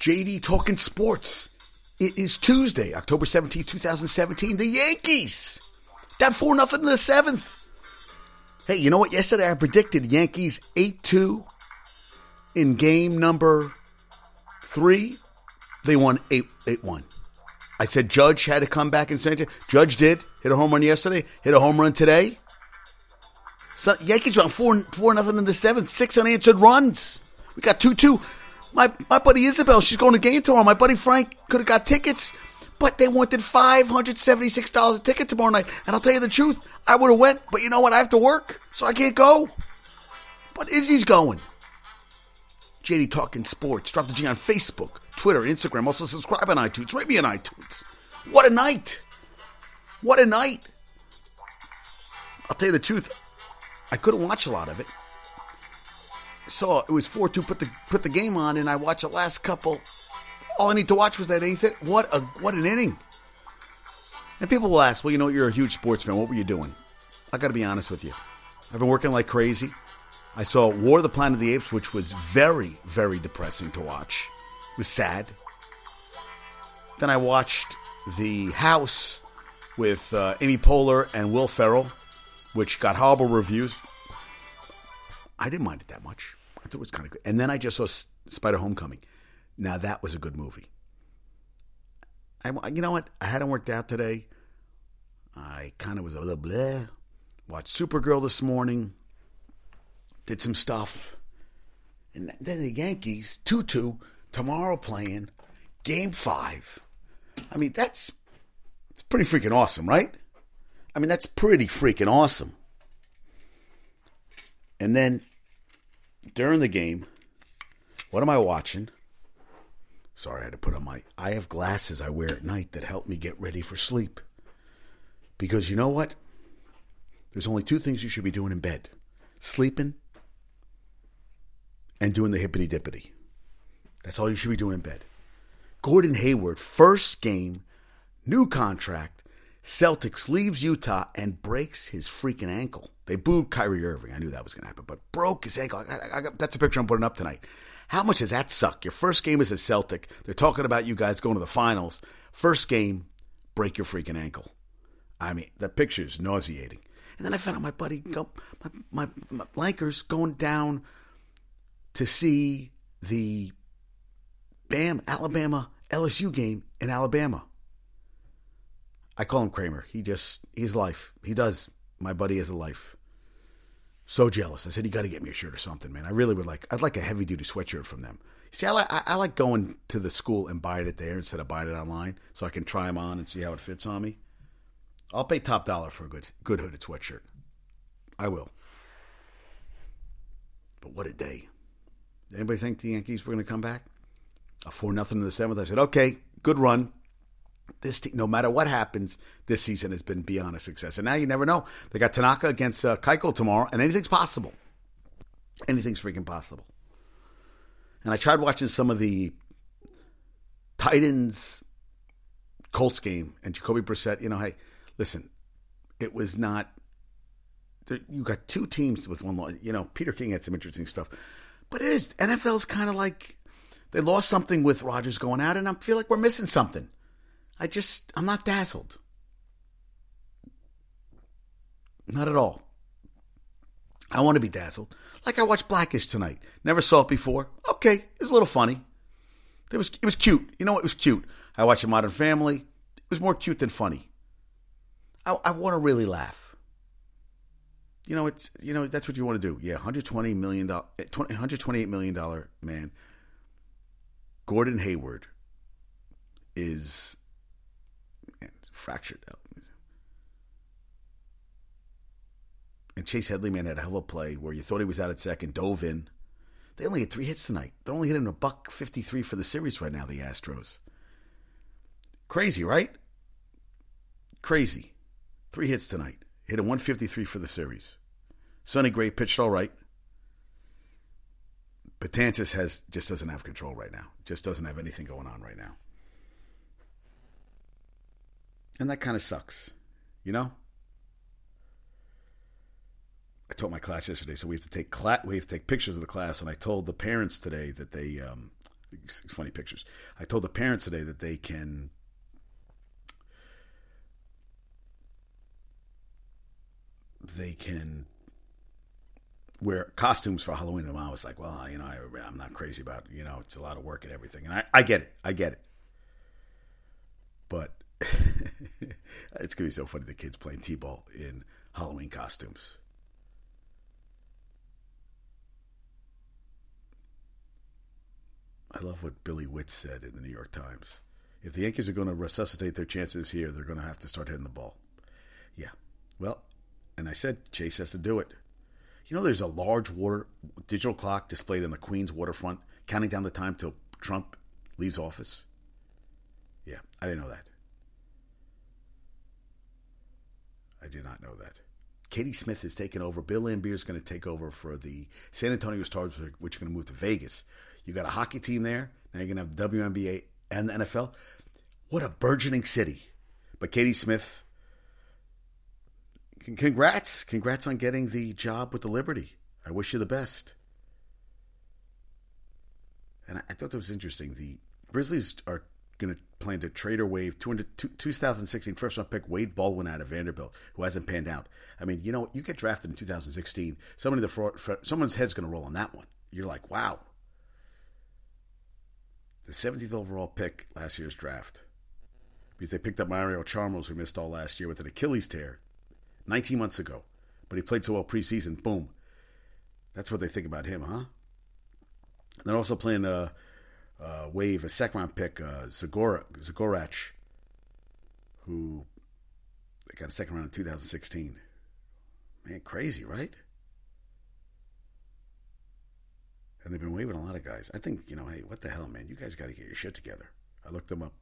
JD Talking Sports. It is Tuesday, October 17, 2017. The Yankees. That 4 nothing in the seventh. Hey, you know what? Yesterday I predicted Yankees 8 2 in game number three. They won 8 8 1. I said Judge had to come back and it. Judge did. Hit a home run yesterday. Hit a home run today. So, Yankees won 4 4 nothing in the seventh. Six unanswered runs. We got 2 2. My, my buddy Isabel, she's going to game tomorrow. My buddy Frank could have got tickets, but they wanted $576 a ticket tomorrow night. And I'll tell you the truth, I would have went, but you know what? I have to work, so I can't go. But Izzy's going. JD Talking Sports. Drop the G on Facebook, Twitter, Instagram. Also subscribe on iTunes. Rate me on iTunes. What a night. What a night. I'll tell you the truth. I couldn't watch a lot of it. So it was 4 2 put the put the game on, and I watched the last couple. All I need to watch was that eighth. What a what an inning! And people will ask, well, you know, you're a huge sports fan. What were you doing? I got to be honest with you. I've been working like crazy. I saw War of the Planet of the Apes, which was very, very depressing to watch. It was sad. Then I watched The House with uh, Amy Poehler and Will Ferrell, which got horrible reviews. I didn't mind it that much. Thought it was kind of good. And then I just saw Spider Homecoming. Now that was a good movie. I, you know what? I hadn't worked out today. I kind of was a little bleh. Watched Supergirl this morning. Did some stuff. And then the Yankees, 2 2, tomorrow playing game five. I mean, that's it's pretty freaking awesome, right? I mean, that's pretty freaking awesome. And then during the game, what am I watching? Sorry, I had to put on my. I have glasses I wear at night that help me get ready for sleep. Because you know what? There's only two things you should be doing in bed sleeping and doing the hippity dippity. That's all you should be doing in bed. Gordon Hayward, first game, new contract. Celtics leaves Utah and breaks his freaking ankle. They booed Kyrie Irving. I knew that was going to happen, but broke his ankle. I, I, that's a picture I'm putting up tonight. How much does that suck? Your first game is a Celtic. They're talking about you guys going to the finals. First game, break your freaking ankle. I mean, that picture is nauseating. And then I found out my buddy, my, my, my Lakers going down to see the Bam Alabama LSU game in Alabama. I call him Kramer. He just, he's life. He does. My buddy has a life. So jealous. I said, you got to get me a shirt or something, man. I really would like, I'd like a heavy duty sweatshirt from them. See, I like, I like going to the school and buying it there instead of buying it online so I can try them on and see how it fits on me. I'll pay top dollar for a good, good hooded sweatshirt. I will. But what a day. Anybody think the Yankees were going to come back? A 4 nothing in the seventh. I said, okay, good run. This team, no matter what happens, this season has been beyond a success. And now you never know. They got Tanaka against uh, Keuchel tomorrow, and anything's possible. Anything's freaking possible. And I tried watching some of the Titans Colts game and Jacoby Brissett. You know, hey, listen, it was not. You got two teams with one. loss. You know, Peter King had some interesting stuff, but it is NFL's kind of like they lost something with Rodgers going out, and I feel like we're missing something. I just, I'm not dazzled. Not at all. I want to be dazzled. Like I watched Blackish tonight. Never saw it before. Okay, it was a little funny. It was, it was cute. You know? It was cute. I watched a Modern Family. It was more cute than funny. I, I want to really laugh. You know, it's you know that's what you want to do. Yeah, 120 million dollar, 128 million dollar man. Gordon Hayward is fractured out. And Chase Headley, man, had a hell of a play where you thought he was out at second, dove in. They only had three hits tonight. They're only hitting a buck 53 for the series right now, the Astros. Crazy, right? Crazy. Three hits tonight. Hit a 153 for the series. Sonny Gray pitched all right. Betances has just doesn't have control right now. Just doesn't have anything going on right now. And that kind of sucks, you know? I taught my class yesterday, so we have to take cla- we have to take pictures of the class, and I told the parents today that they um, funny pictures. I told the parents today that they can they can wear costumes for Halloween. And I was like, well, you know, I, am not crazy about, you know, it's a lot of work and everything. And I, I get it. I get it. It's going to be so funny the kids playing T ball in Halloween costumes. I love what Billy Witz said in the New York Times. If the Yankees are going to resuscitate their chances here, they're going to have to start hitting the ball. Yeah. Well, and I said Chase has to do it. You know, there's a large water digital clock displayed in the Queens waterfront, counting down the time till Trump leaves office. Yeah, I didn't know that. I did not know that. Katie Smith is taking over. Bill Laimbeer is going to take over for the San Antonio Stars, which are going to move to Vegas. You got a hockey team there. Now you're going to have the WNBA and the NFL. What a burgeoning city. But Katie Smith, congrats. Congrats on getting the job with the Liberty. I wish you the best. And I, thought that was interesting. The Grizzlies are going to plan to trade or waive 2016 first round pick Wade Baldwin out of Vanderbilt, who hasn't panned out. I mean, you know, you get drafted in 2016, somebody the someone's head's going to roll on that one. You're like, wow. The 17th overall pick last year's draft, because they picked up Mario Chalmers, who missed all last year with an Achilles tear 19 months ago, but he played so well preseason. Boom. That's what they think about him, huh? And they're also playing a, a wave, a second round pick, uh, Zagora, Zagorach, who they got a second round in 2016. Man, crazy, right? And they've been waving a lot of guys. I think, you know, hey, what the hell, man? You guys got to get your shit together. I looked them up.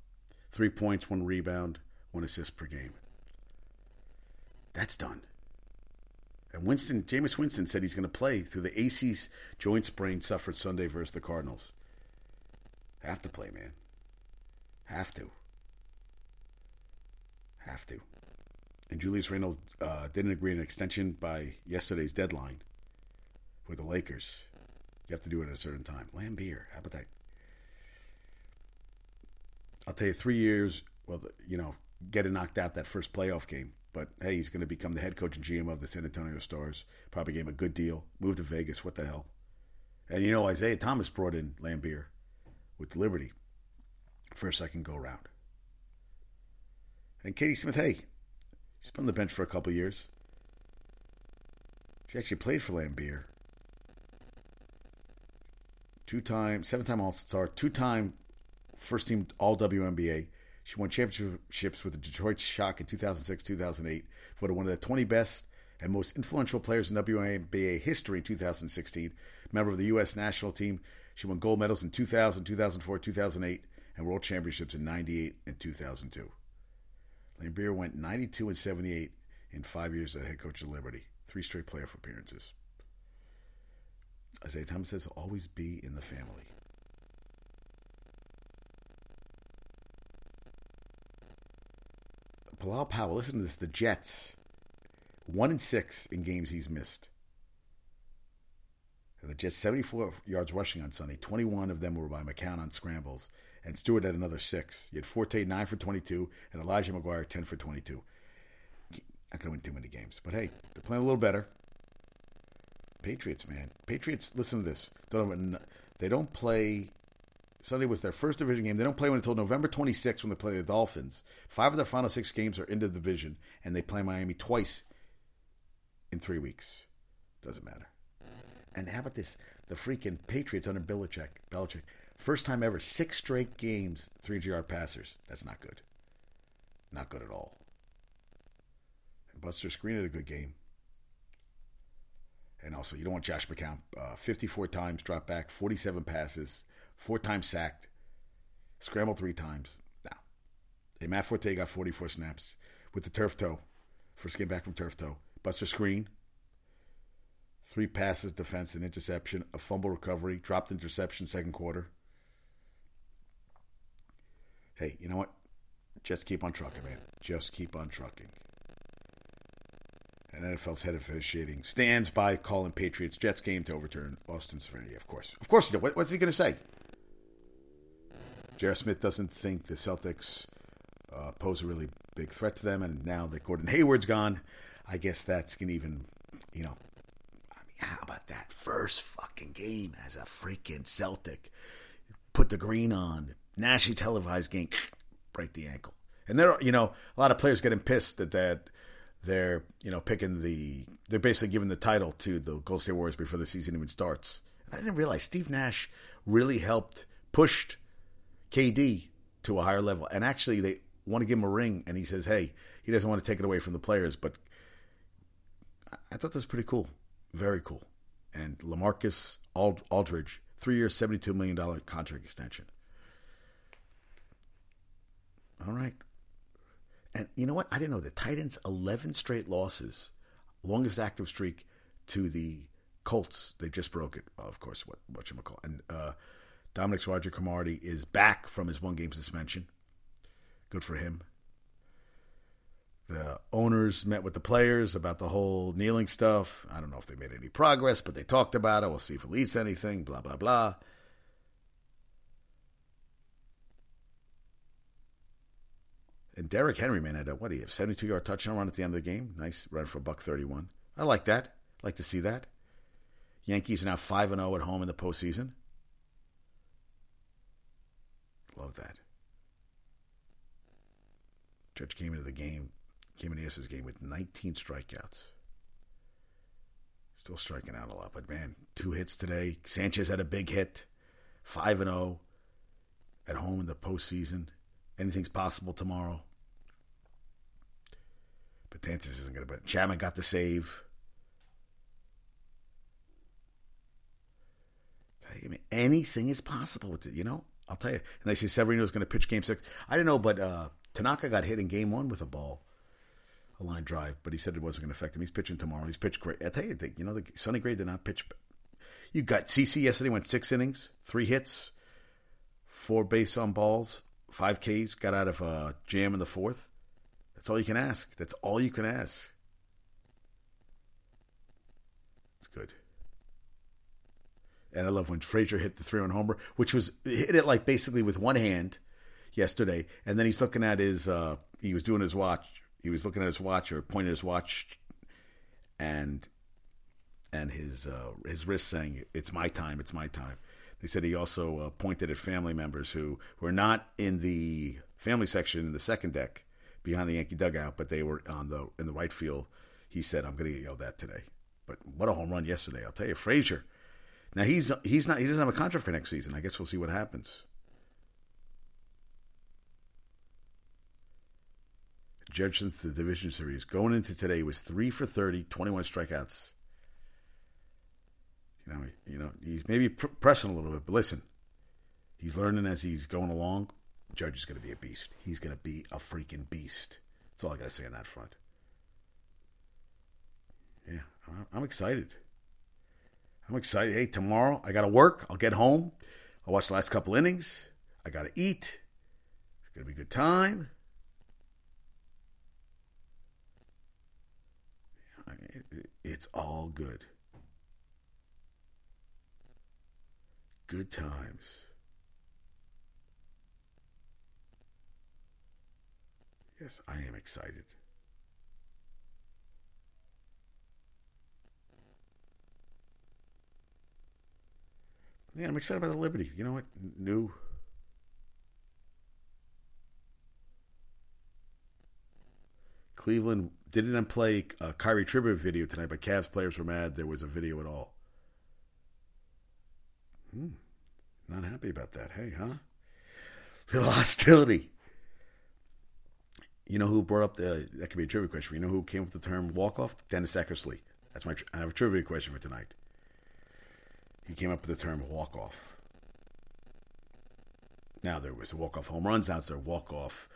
Three points, one rebound, one assist per game. That's done. And Winston, Jameis Winston said he's going to play through the AC's joint sprain suffered Sunday versus the Cardinals. Have to play, man. Have to. Have to. And Julius Randle uh, didn't agree an extension by yesterday's deadline with the Lakers. You have to do it at a certain time. Laimbeer, how about that? I'll tell you, three years, well, you know, getting knocked out that first playoff game. But hey, he's going to become the head coach and GM of the San Antonio Stars. Probably gave him a good deal. Move to Vegas. What the hell? And you know, Isaiah Thomas brought in Laimbeer with Liberty for a second go round. And Katie Smith, hey, she's been on the bench for a couple years. She actually played for Laimbeer. Two time, seven time All Star, two time first team All WNBA, she won championships with the Detroit Shock in 2006 2008, voted one of the 20 best and most influential players in WNBA history in 2016, member of the U.S. national team. She won gold medals in 2000, 2004, 2008, and world championships in 98 and 2002. Laimbeer went 92 and 78 in five years as head coach of Liberty, three straight playoff appearances. Isaiah Thomas says, always be in the family. Bilal Powell, listen to this. The Jets, one and six in games he's missed. Jets, 74 yards rushing on Sunday. 21 of them were by McCown on scrambles. And Stewart had another six. You had Forte, 9 for 22, and Elijah McGuire, 10 for 22. Not going to win too many games. But hey, they're playing a little better. Patriots, man. Patriots, listen to this. They don't play Sunday was their first division game. They don't play until November 26th when they play the Dolphins. Five of their final six games are in the division, and they play Miami twice in three weeks. Doesn't matter. And how about this? The freaking Patriots under Belichick. Belichick. First time ever, six straight games, 300 yard passers. That's not good. Not good at all. And Buster Skrine had a good game. And also, you don't want Josh McCown. Uh, 54 times, drop back, 47 passes, four times sacked, scrambled three times. Now, hey, Matt Forte got 44 snaps with the turf toe. First game back from turf toe. Buster Skrine, three passes, defense, and interception, a fumble recovery, dropped interception second quarter. Hey, you know what? Just keep on trucking, man. Just keep on trucking. And NFL's head of officiating stands by calling Patriots Jets game to overturn Austin Seferian. Of course, of course, he did. What, what's he going to say? J.R. Smith doesn't think the Celtics uh, pose a really big threat to them, and now that Gordon Hayward's gone, I guess that's gonna even, you know, how about that first fucking game as a freaking Celtic? Put the green on, nationally televised game, break the ankle, and there, you know, a lot of players getting pissed that that they're you know picking the they're basically giving the title to the Golden State Warriors before the season even starts. And I didn't realize Steve Nash really helped pushed KD to a higher level, and actually they want to give him a ring, and he says, "Hey, he doesn't want to take it away from the players." But I thought that was pretty cool, very cool. And Lamarcus Aldridge, three years, seventy-two million dollar contract extension. All right, and you know what? I didn't know the Titans eleven straight losses, longest active streak to the Colts. They just broke it, of course. What what you call and uh, Dominique Rodgers-Cromartie is back from his one game suspension. Good for him. The owners met with the players about the whole kneeling stuff. I don't know if they made any progress, but they talked about it. We'll see if it leads to anything. Blah blah blah. And Derrick Henry, man, had a what do you have? Seventy-two yard touchdown run at the end of the game. Nice run for buck thirty-one. I like that. Like to see that. Yankees are now five and zero oh at home in the postseason. Love that. Judge came into the game, came into yesterday's game with 19 strikeouts. Still striking out a lot, but man, two hits today. Sanchez had a big hit, 5 and 0 at home in the postseason. Anything's possible tomorrow. But Betances isn't going to. But Chapman got the save. I mean, anything is possible with it, you know? I'll tell you. And they say Severino's going to pitch game six. I don't know, but uh, Tanaka got hit in game one with a ball, a line drive, but he said it wasn't going to affect him. He's pitching tomorrow. He's pitched great. I tell you, you know, the Sonny Gray did not pitch. You got CC yesterday, went six innings, three hits, four base on balls, five Ks, got out of a jam in the fourth. That's all you can ask. That's all you can ask. It's good. And I love when Frazier hit the three run homer, which was hit it like basically with one hand yesterday. And then he's looking at his, uh, he was doing his watch. He was looking at his watch or pointed his watch and, and his, uh, his wrist saying, it's my time, it's my time. They said he also uh, pointed at family members who were not in the family section in the second deck behind the Yankee dugout, but they were on the in the right field. He said, "I'm going to get yelled at today." But what a home run yesterday! I'll tell you, Frazier now he's he's not he doesn't have a contract for next season. I guess we'll see what happens. Judge since the division series going into today was three for 30, 21 strikeouts. You know, you know he's maybe pr- pressing a little bit, but listen, he's learning as he's going along. Judge is going to be a beast. He's going to be a freaking beast. That's all I got to say on that front. Yeah, I'm excited. I'm excited. Hey, tomorrow I got to work. I'll get home. I'll watch the last couple innings. I got to eat. It's going to be a good time. It's all good. Good times. Yes, I am excited. Yeah, I'm excited about the Liberty. You know what? New. Cleveland didn't play a Kyrie tribute video tonight, but Cavs players were mad there was a video at all. Hmm. Not happy about that. Hey, huh? Little hostility. You know who brought up the that could be a trivia question. You know who came up with the term walk off? Dennis Eckersley. That's my. I have a trivia question for tonight he came up with the term walk off. Now there was a walk off home runs, now there walk off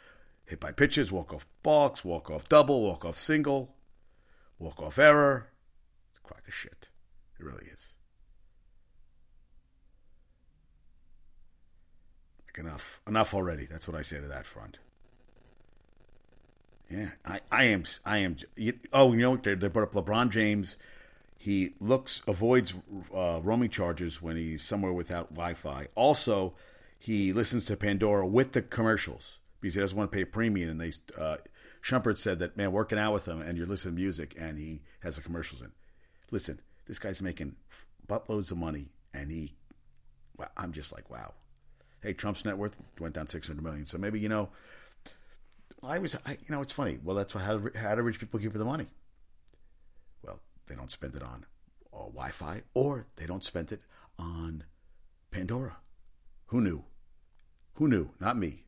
hit by pitches, walk off balks, walk off double, walk off single, walk off error. It's a crock of shit. It really is. Like enough. Enough already. That's what I say to that front. Yeah, I, I am. I am. Oh, you know, they, they brought up LeBron James he looks avoids uh, roaming charges when he's somewhere without Wi-Fi. Also, he listens to Pandora with the commercials because he doesn't want to pay a premium. And they uh, Shumpert said that man, working out with him and you're listening to music and he has the commercials in. Listen, this guy's making buttloads of money, and he, well, I'm just like, wow. Hey, Trump's net worth went down 600 million. So maybe you know, I was, I, you know, it's funny. Well, that's how how do rich people keep the money? Well, they don't spend it on uh, Wi-Fi, or they don't spend it on Pandora. Who knew? Who knew? Not me.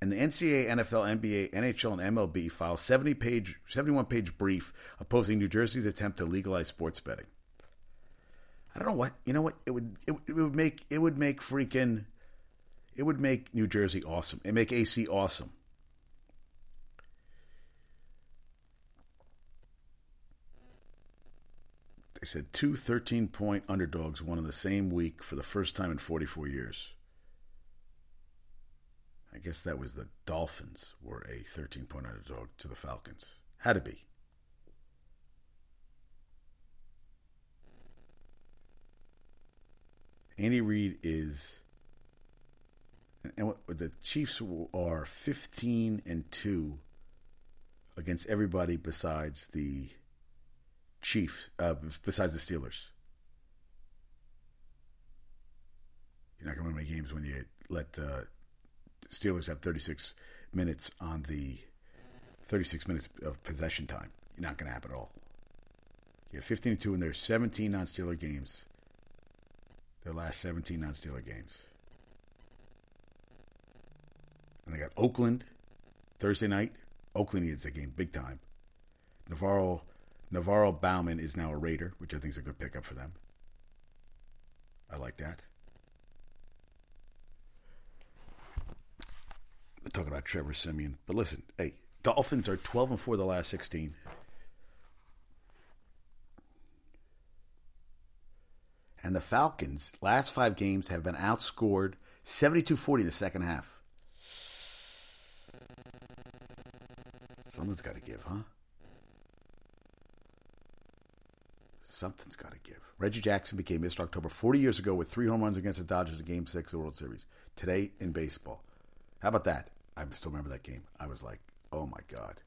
And the NCAA, NFL, NBA, NHL, and MLB file 70 page, 71 page brief opposing New Jersey's attempt to legalize sports betting. I don't know what you know. What it would it, it would make it would make freaking it would make New Jersey awesome. It make AC awesome. They said two 13 point underdogs won in the same week for the first time in 44 years. I guess that was the Dolphins were a 13 point underdog to the Falcons. Had to be. Andy Reid is, and the Chiefs are 15 and 2 against everybody besides the Chiefs, uh, besides the Steelers. You're not going to win many games when you let the Steelers have 36 minutes on the 36 minutes of possession time. You're not going to happen at all. You have 15 2, and there's 17 non Steeler games. Their last 17 non Steeler games. And they got Oakland Thursday night. Oakland needs a game big time. Navarro NaVorro Bowman is now a Raider, which I think is a good pickup for them. I like that. Talking about Trevor Siemian. But listen, hey, Dolphins are 12 and 4 the last 16. And the Falcons, last five games, have been outscored 72 40 in the second half. Something's got to give, huh? Something's got to give. Reggie Jackson became Mr. October 40 years ago with three home runs against the Dodgers in Game 6 of the World Series. Today in baseball. How about that? I still remember that game. I was like, oh my God.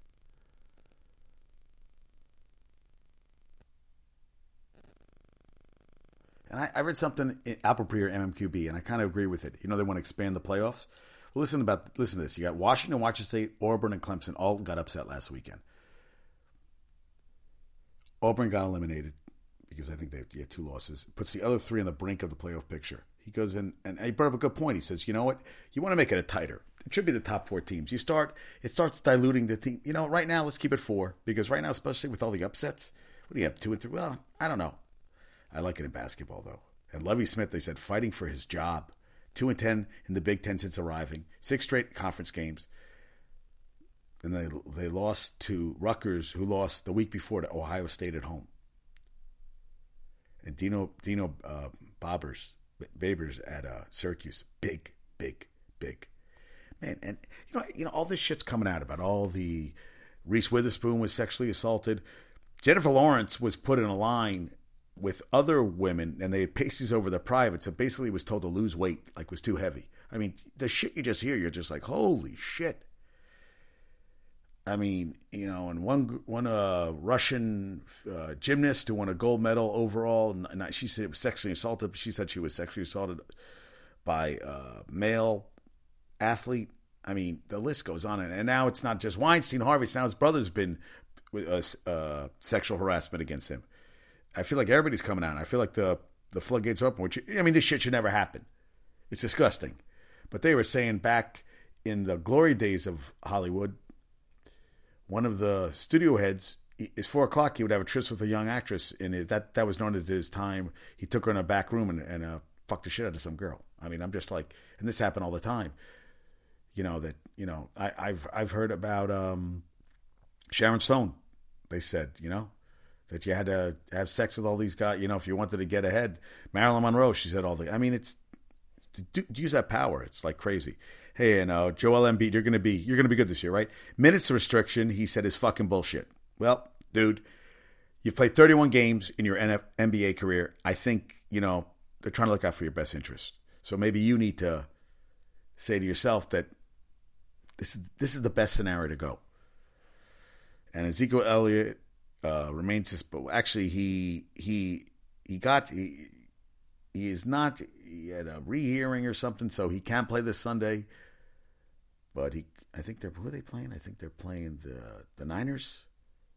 And I, I read something in Apple Pre or MMQB, and I kind of agree with it. You know, they want to expand the playoffs. Well, listen about listen to this. You got Washington, Washington State, Auburn, and Clemson all got upset last weekend. Auburn got eliminated because I think they had two losses. Puts the other three on the brink of the playoff picture. He goes in and he brought up a good point. He says, you know what? You want to make it a tighter. It should be the top four teams. You start, it starts diluting the team. You know, right now, let's keep it four because right now, especially with all the upsets, what do you have, two and three? Well, I don't know. I like it in basketball, though. And Lovie Smith, they said, fighting for his job. Two and ten in the Big Ten since arriving. Six straight conference games. And they they lost to Rutgers, who lost the week before to Ohio State at home. And Dino Dino uh, Bobbers, Babers at uh, Syracuse, big, big, big man, and you know, you know, all this shit's coming out about all the Reese Witherspoon was sexually assaulted. Jennifer Lawrence was put in a line with other women, and they had pasties over their privates, and basically was told to lose weight, like was too heavy. I mean, the shit you just hear, you're just like, holy shit. I mean, you know, and one one uh, Russian uh, gymnast who won a gold medal overall, and she said it was sexually assaulted. She said she was sexually assaulted by a male athlete. I mean, the list goes on, and now it's not just Weinstein, Harvey. Now his brother's been uh, uh, sexual harassment against him. I feel like everybody's coming out. I feel like the the floodgates are open. Which I mean, this shit should never happen. It's disgusting. But they were saying back in the glory days of Hollywood, one of the studio heads it's four o'clock. He would have a tryst with a young actress, and that that was known as his time. He took her in a back room and, and uh, fucked the shit out of some girl. I mean, I'm just like, and this happened all the time you know that you know I, have I've heard about um, Sharon Stone. They said you know that you had to have sex with all these guys. You know, if you wanted to get ahead, Marilyn Monroe. She said all the. I mean, it's to, use that power. It's like crazy. Hey, and uh, Joel Embiid, you're gonna be you're gonna be good this year, right? Minutes restriction, he said, is fucking bullshit. Well, dude, you've played 31 games in your NF, NBA career. I think you know they're trying to look out for your best interest. So maybe you need to say to yourself that this is this is the best scenario to go. And Ezekiel Elliott uh, remains this, but actually he he he got he, he is not he had a rehearing or something, so he can't play this Sunday. But he, I think they're who are they playing? I think they're playing the the Niners.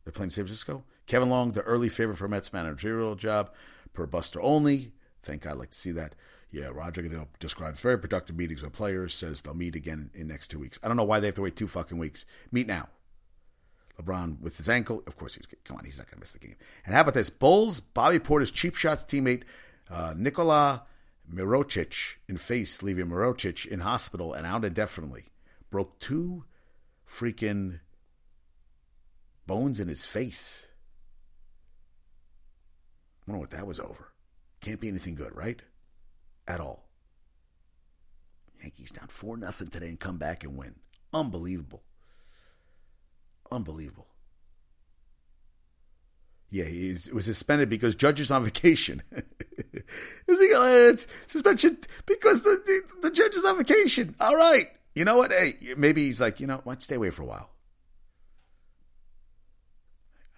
They're playing San Francisco. Kevin Long, the early favorite for Mets managerial job, per Buster Olney. Think I'd like to see that. Yeah, Roger Goodell describes very productive meetings with players. Says they'll meet again in next two weeks. I don't know why they have to wait two fucking weeks. Meet now. LeBron with his ankle. Of course, he's come on. He's not going to miss the game. And how about this? Bulls. Bobby Portis cheap shots teammate uh, Nikola Mirotic in face, leaving Mirotic in hospital and out indefinitely. Broke two freaking bones in his face. I wonder what that was over. Can't be anything good, right? At all. Yankees down 4 nothing today and come back and win. Unbelievable. Unbelievable. Yeah, he was suspended because judges on vacation. Is he it's suspension because the, the, the on vacation. All right. You know what? Hey, maybe he's like, you know what? Stay away for a while.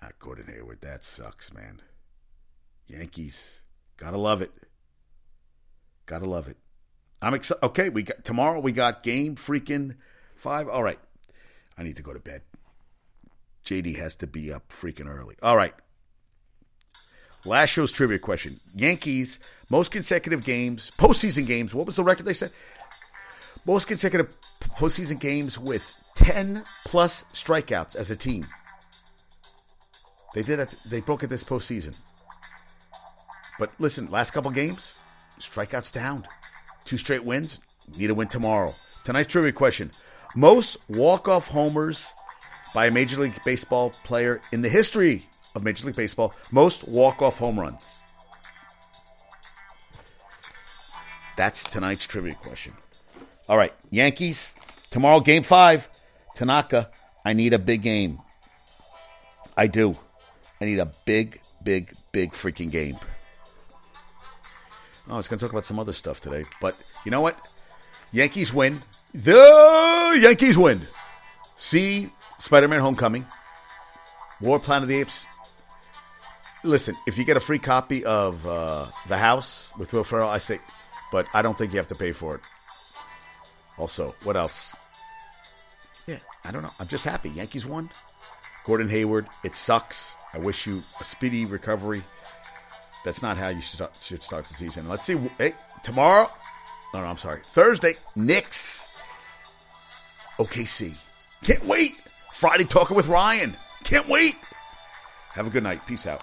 Ah, Gordon Hayward, that sucks, man. Yankees, gotta love it. Gotta love it. I'm excited. Okay, we got tomorrow. We got game freaking five. All right, I need to go to bed. JD has to be up freaking early. All right. Last show's trivia question: Yankees most consecutive games, postseason games. What was the record they said? Most consecutive postseason games with ten plus strikeouts as a team. They did it. They broke it this postseason. But listen, last couple games, strikeouts down. Two straight wins. Need a win tomorrow. Tonight's trivia question: Most walk-off homers by a Major League Baseball player in the history of Major League Baseball. Most walk-off home runs. That's tonight's trivia question. All right, Yankees tomorrow, Game Five. Tanaka, I need a big game. I do. I need a big, big, big freaking game. Oh, I was going to talk about some other stuff today, but you know what? Yankees win. The Yankees win. See Spider-Man: Homecoming, War Planet of the Apes. Listen, if you get a free copy of uh, The House with Will Ferrell, I say, but I don't think you have to pay for it. Also, what else? Yeah, I don't know. I'm just happy. Yankees won. Gordon Hayward, it sucks. I wish you a speedy recovery. That's not how you should start, should start the season. Let's see. Hey, tomorrow. No, no, I'm sorry. Thursday, Knicks. OKC. Can't wait. Friday talking with Ryan. Can't wait. Have a good night. Peace out.